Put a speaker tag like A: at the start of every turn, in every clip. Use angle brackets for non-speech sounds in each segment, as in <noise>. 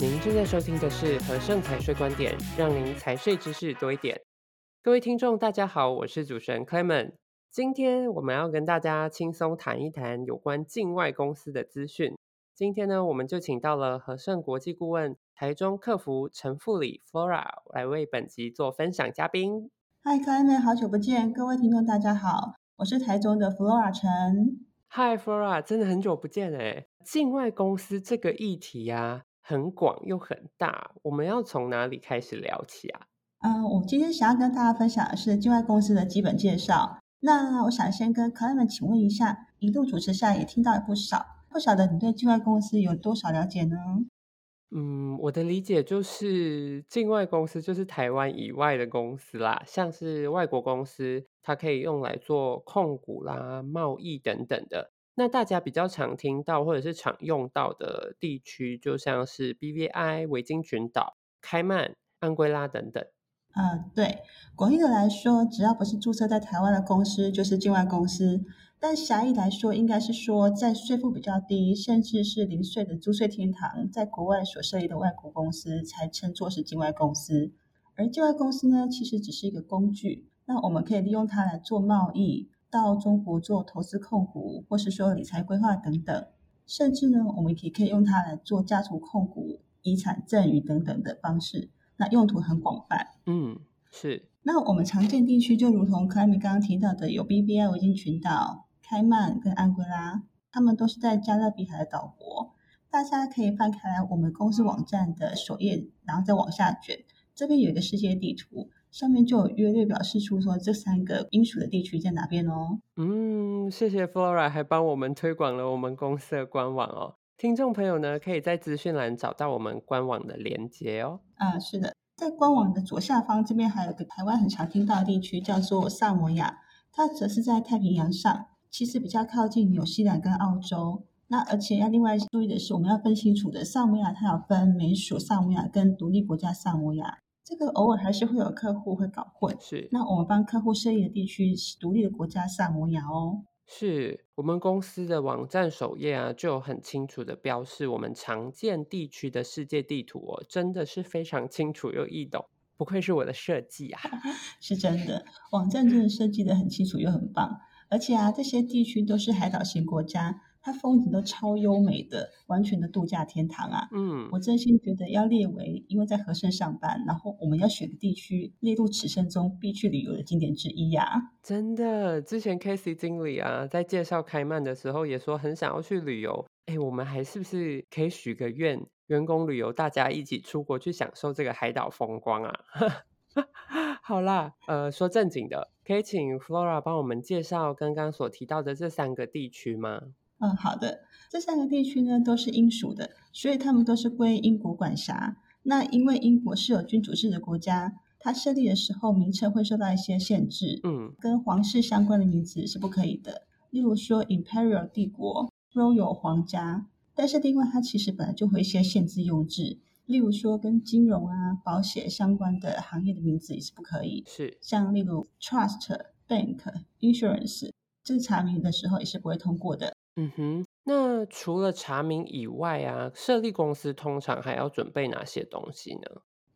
A: 您正在收听的是和盛财税观点，让您财税知识多一点。各位听众，大家好，我是主持人 Clement。今天我们要跟大家轻松谈一谈有关境外公司的资讯。今天呢，我们就请到了和盛国际顾问台中客服陈富里 Flora 来为本集做分享嘉宾。
B: 嗨，Clement，好久不见，各位听众大家好，我是台中的 Flora 陈。
A: 嗨，Flora，真的很久不见哎。境外公司这个议题呀、啊。很广又很大，我们要从哪里开始聊起啊？
B: 嗯，我今天想要跟大家分享的是境外公司的基本介绍。那我想先跟 Clement 请问一下，一路主持下来也听到了不少，不晓得你对境外公司有多少了解呢？
A: 嗯，我的理解就是境外公司就是台湾以外的公司啦，像是外国公司，它可以用来做控股啦、贸易等等的。那大家比较常听到或者是常用到的地区，就像是 BVI、维京群岛、开曼、安圭拉等等。
B: 嗯，对，广义的来说，只要不是注册在台湾的公司，就是境外公司。但狭义来说，应该是说在税负比较低，甚至是零税的租税天堂，在国外所设立的外国公司，才称作是境外公司。而境外公司呢，其实只是一个工具，那我们可以利用它来做贸易。到中国做投资控股，或是说理财规划等等，甚至呢，我们也可以用它来做家族控股、遗产赠与等等的方式。那用途很广泛。
A: 嗯，是。
B: 那我们常见地区就如同 Clement 刚刚提到的，有 BBI 维京群岛、开曼跟安圭拉，他们都是在加勒比海的岛国。大家可以翻开来我们公司网站的首页，然后再往下卷，这边有一个世界地图。上面就有约略表示出说这三个英属的地区在哪边哦。
A: 嗯，谢谢 Flora 还帮我们推广了我们公司的官网哦。听众朋友呢，可以在资讯栏找到我们官网的连接哦。
B: 啊，是的，在官网的左下方这边还有个台湾很常听到的地区叫做萨摩亚，它则是在太平洋上，其实比较靠近纽西兰跟澳洲。那而且要另外注意的是，我们要分清楚的，萨摩亚它有分美属萨摩亚跟独立国家萨摩亚。这个偶尔还是会有客户会搞混，
A: 是。
B: 那我们帮客户设立的地区是独立的国家萨摩亚哦。
A: 是我们公司的网站首页啊，就有很清楚的标示我们常见地区的世界地图哦，真的是非常清楚又易懂，不愧是我的设计啊。<laughs>
B: 是真的，网站真的设计得很清楚又很棒，而且啊，这些地区都是海岛型国家。它风景都超优美的，完全的度假天堂啊！嗯，我真心觉得要列为，因为在和盛上班，然后我们要选的地区列入此生中必去旅游的景点之一呀、啊。
A: 真的，之前 Casey 经理啊，在介绍开曼的时候也说很想要去旅游。哎，我们还是不是可以许个愿，员工旅游大家一起出国去享受这个海岛风光啊？<laughs> 好啦，呃，说正经的，可以请 Flora 帮我们介绍刚刚所提到的这三个地区吗？
B: 嗯，好的。这三个地区呢都是英属的，所以他们都是归英国管辖。那因为英国是有君主制的国家，它设立的时候名称会受到一些限制，嗯，跟皇室相关的名字是不可以的。例如说 Imperial 帝国、Royal 皇家。但是另外它其实本来就会一些限制用字，例如说跟金融啊、保险相关的行业的名字也是不可以。
A: 是，
B: 像例如 Trust、Bank、Insurance，这个查明的时候也是不会通过的。
A: 嗯哼，那除了查明以外啊，设立公司通常还要准备哪些东西呢？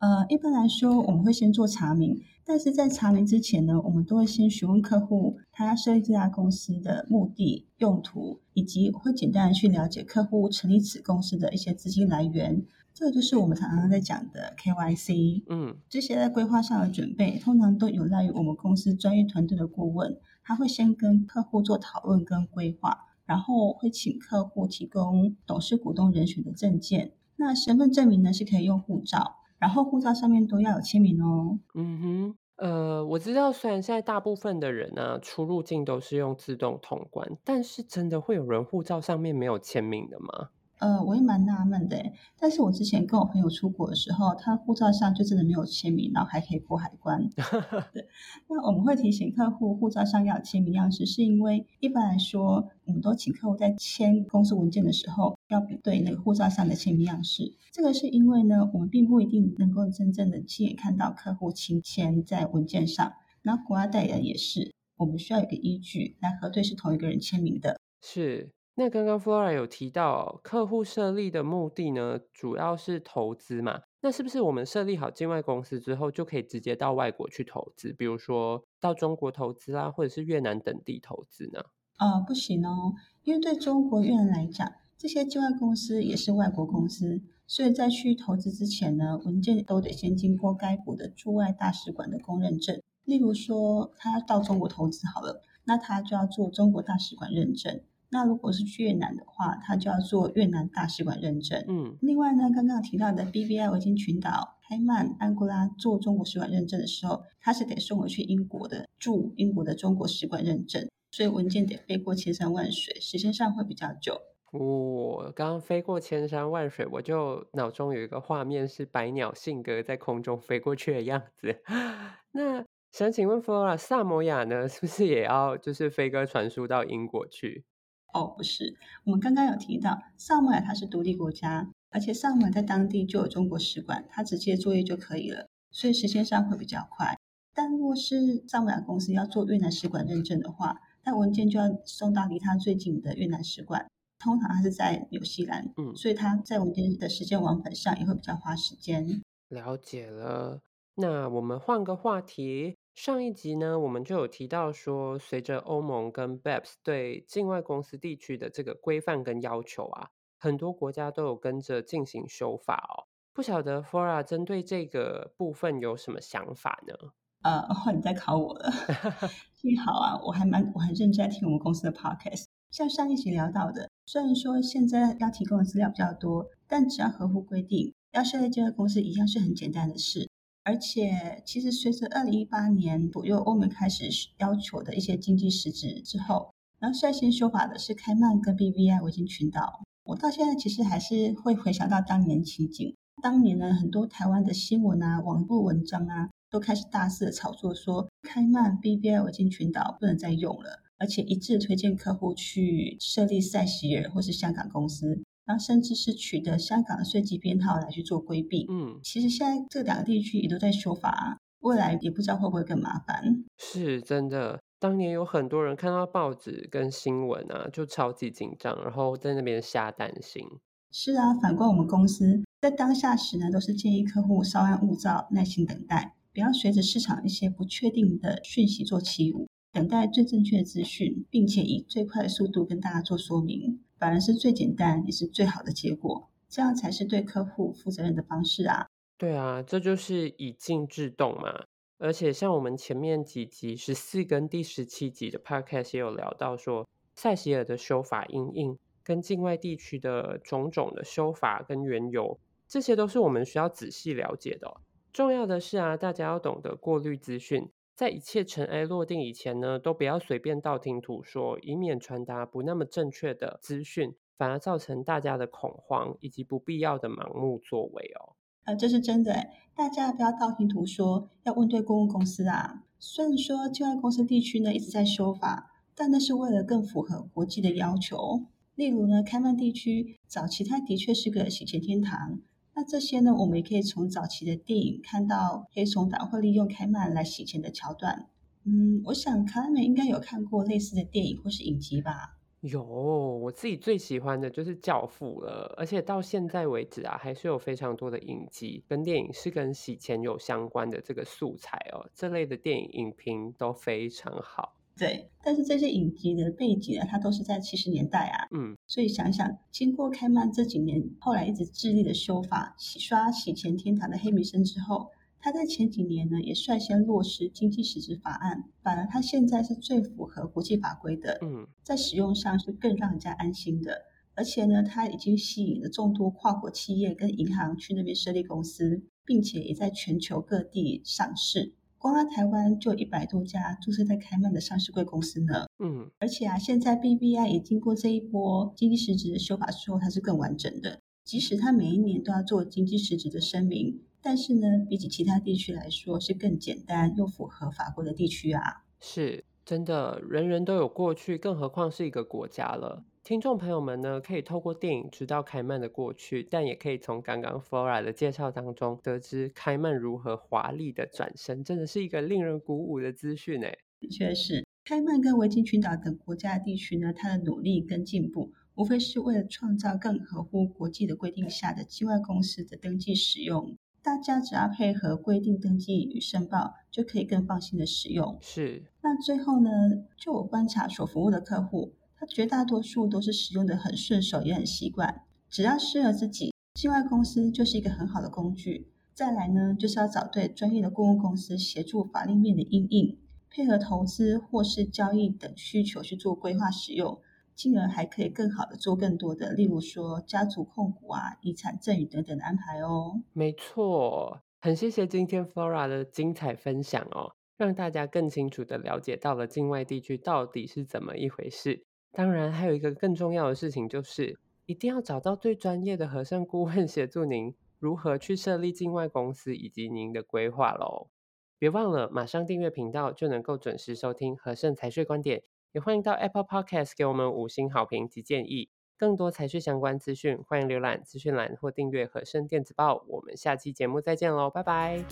B: 呃，一般来说，我们会先做查明，但是在查明之前呢，我们都会先询问客户他要设立这家公司的目的、用途，以及会简单的去了解客户成立此公司的一些资金来源。这个就是我们常常在讲的 KYC。嗯，这些在规划上的准备，通常都有赖于我们公司专业团队的顾问，他会先跟客户做讨论跟规划。然后会请客户提供董事股东人选的证件，那身份证明呢是可以用护照，然后护照上面都要有签名哦。
A: 嗯哼，呃，我知道，虽然现在大部分的人呢、啊、出入境都是用自动通关，但是真的会有人护照上面没有签名的吗？
B: 呃，我也蛮纳闷的，但是我之前跟我朋友出国的时候，他护照上就真的没有签名，然后还可以过海关。<laughs> 对，那我们会提醒客户护照上要签名样式，是因为一般来说，我们都请客户在签公司文件的时候要比对那个护照上的签名样式。这个是因为呢，我们并不一定能够真正的亲眼看到客户亲签在文件上，那国外代理人也是，我们需要有一个依据来核对是同一个人签名的。
A: 是。那刚刚 Flora 有提到，客户设立的目的呢，主要是投资嘛？那是不是我们设立好境外公司之后，就可以直接到外国去投资？比如说到中国投资啊，或者是越南等地投资呢？
B: 啊、不行哦，因为对中国、越南来讲，这些境外公司也是外国公司，所以在去投资之前呢，文件都得先经过该国的驻外大使馆的公认证。例如说，他到中国投资好了，那他就要做中国大使馆认证。那如果是去越南的话，他就要做越南大使馆认证。
A: 嗯，
B: 另外呢，刚刚提到的 B B I 维京群岛、开曼、安哥拉做中国使馆认证的时候，他是得送回去英国的驻英国的中国使馆认证，所以文件得飞过千山万水，时间上会比较久。
A: 我、哦、刚刚飞过千山万水，我就脑中有一个画面是百鸟信鸽在空中飞过去的样子。<laughs> 那想请问 Flora，萨摩亚呢，是不是也要就是飞鸽传书到英国去？
B: 哦，不是，我们刚刚有提到，萨摩亚它是独立国家，而且萨摩亚在当地就有中国使馆，它直接作业就可以了，所以时间上会比较快。但若是萨摩亚公司要做越南使馆认证的话，那文件就要送到离它最近的越南使馆，通常它是在纽西兰，嗯，所以它在文件的时间往返上也会比较花时间。
A: 了解了，那我们换个话题。上一集呢，我们就有提到说，随着欧盟跟 BEPS 对境外公司地区的这个规范跟要求啊，很多国家都有跟着进行修法哦。不晓得 Flora 针对这个部分有什么想法呢？
B: 呃，哦，<laughs> 你在考我了。<laughs> 幸好啊，我还蛮我很认真在听我们公司的 Podcast。像上一集聊到的，虽然说现在要提供的资料比较多，但只要合乎规定，要设立境外公司一样是很简单的事。而且，其实随着二零一八年左右欧盟开始要求的一些经济实质之后，然后率先修法的是开曼跟 BVI 维京群岛。我到现在其实还是会回想到当年情景。当年呢，很多台湾的新闻啊、网络文章啊，都开始大肆的炒作说，开曼 BVI 维京群岛不能再用了，而且一致推荐客户去设立塞西尔或是香港公司。然后甚至是取得香港的税籍编号来去做规避。嗯，其实现在这两个地区也都在修法啊，未来也不知道会不会更麻烦。
A: 是真的，当年有很多人看到报纸跟新闻啊，就超级紧张，然后在那边瞎担心。
B: 是啊，反观我们公司在当下时呢，都是建议客户稍安勿躁，耐心等待，不要随着市场一些不确定的讯息做起舞，等待最正确的资讯，并且以最快的速度跟大家做说明。反而是最简单也是最好的结果，这样才是对客户负责任的方式啊！
A: 对啊，这就是以静制动嘛。而且像我们前面几集十四跟第十七集的 podcast 也有聊到说，塞西尔的修法因应跟境外地区的种种的修法跟缘由，这些都是我们需要仔细了解的。重要的是啊，大家要懂得过滤资讯。在一切尘埃落定以前呢，都不要随便道听途说，以免传达不那么正确的资讯，反而造成大家的恐慌以及不必要的盲目作为哦。
B: 呃，这是真的，大家不要道听途说，要问对公共公司啊。虽然说境外公司地区呢一直在修法，但那是为了更符合国际的要求。例如呢，开曼地区早期它的确是个洗钱天堂。那这些呢，我们也可以从早期的电影看到黑手党会利用开曼来洗钱的桥段。嗯，我想卡拉美应该有看过类似的电影或是影集吧？
A: 有，我自己最喜欢的就是《教父》了，而且到现在为止啊，还是有非常多的影集跟电影是跟洗钱有相关的这个素材哦。这类的电影影评都非常好。
B: 对，但是这些影集的背景呢，它都是在七十年代啊，嗯，所以想想，经过开曼这几年后来一直致力的修法，洗刷洗钱天堂的黑名声之后，他在前几年呢也率先落实经济实质法案，反而他现在是最符合国际法规的，嗯，在使用上是更让人家安心的，而且呢，他已经吸引了众多跨国企业跟银行去那边设立公司，并且也在全球各地上市。光在台湾就有一百多家注册在开曼的上市贵公司呢。嗯，而且啊，现在 BVI 也经过这一波经济实质的修法之后，它是更完整的。即使它每一年都要做经济实质的声明，但是呢，比起其他地区来说，是更简单又符合法规的地区啊。
A: 是真的，人人都有过去，更何况是一个国家了。听众朋友们呢，可以透过电影知道开曼的过去，但也可以从刚刚 Flora 的介绍当中得知开曼如何华丽的转身，真的是一个令人鼓舞的资讯诶。
B: 的确是，开曼跟维京群岛等国家地区呢，它的努力跟进步，无非是为了创造更合乎国际的规定下的境外公司的登记使用。大家只要配合规定登记与申报，就可以更放心的使用。
A: 是。
B: 那最后呢，就我观察所服务的客户，绝大多数都是使用的很顺手，也很习惯。只要适合自己，境外公司就是一个很好的工具。再来呢，就是要找对专业的顾问公司协助法令面的因应，配合投资或是交易等需求去做规划使用。进而还可以更好的做更多的，例如说家族控股啊、遗产赠与等等的安排哦。
A: 没错，很谢谢今天 Flora 的精彩分享哦，让大家更清楚的了解到了境外地区到底是怎么一回事。当然，还有一个更重要的事情，就是一定要找到最专业的和盛顾问 <laughs> 协助您如何去设立境外公司以及您的规划喽。别忘了马上订阅频道，就能够准时收听和盛财税观点。也欢迎到 Apple Podcast 给我们五星好评及建议。更多财税相关资讯，欢迎浏览资讯栏或订阅和盛电子报。我们下期节目再见喽，拜拜。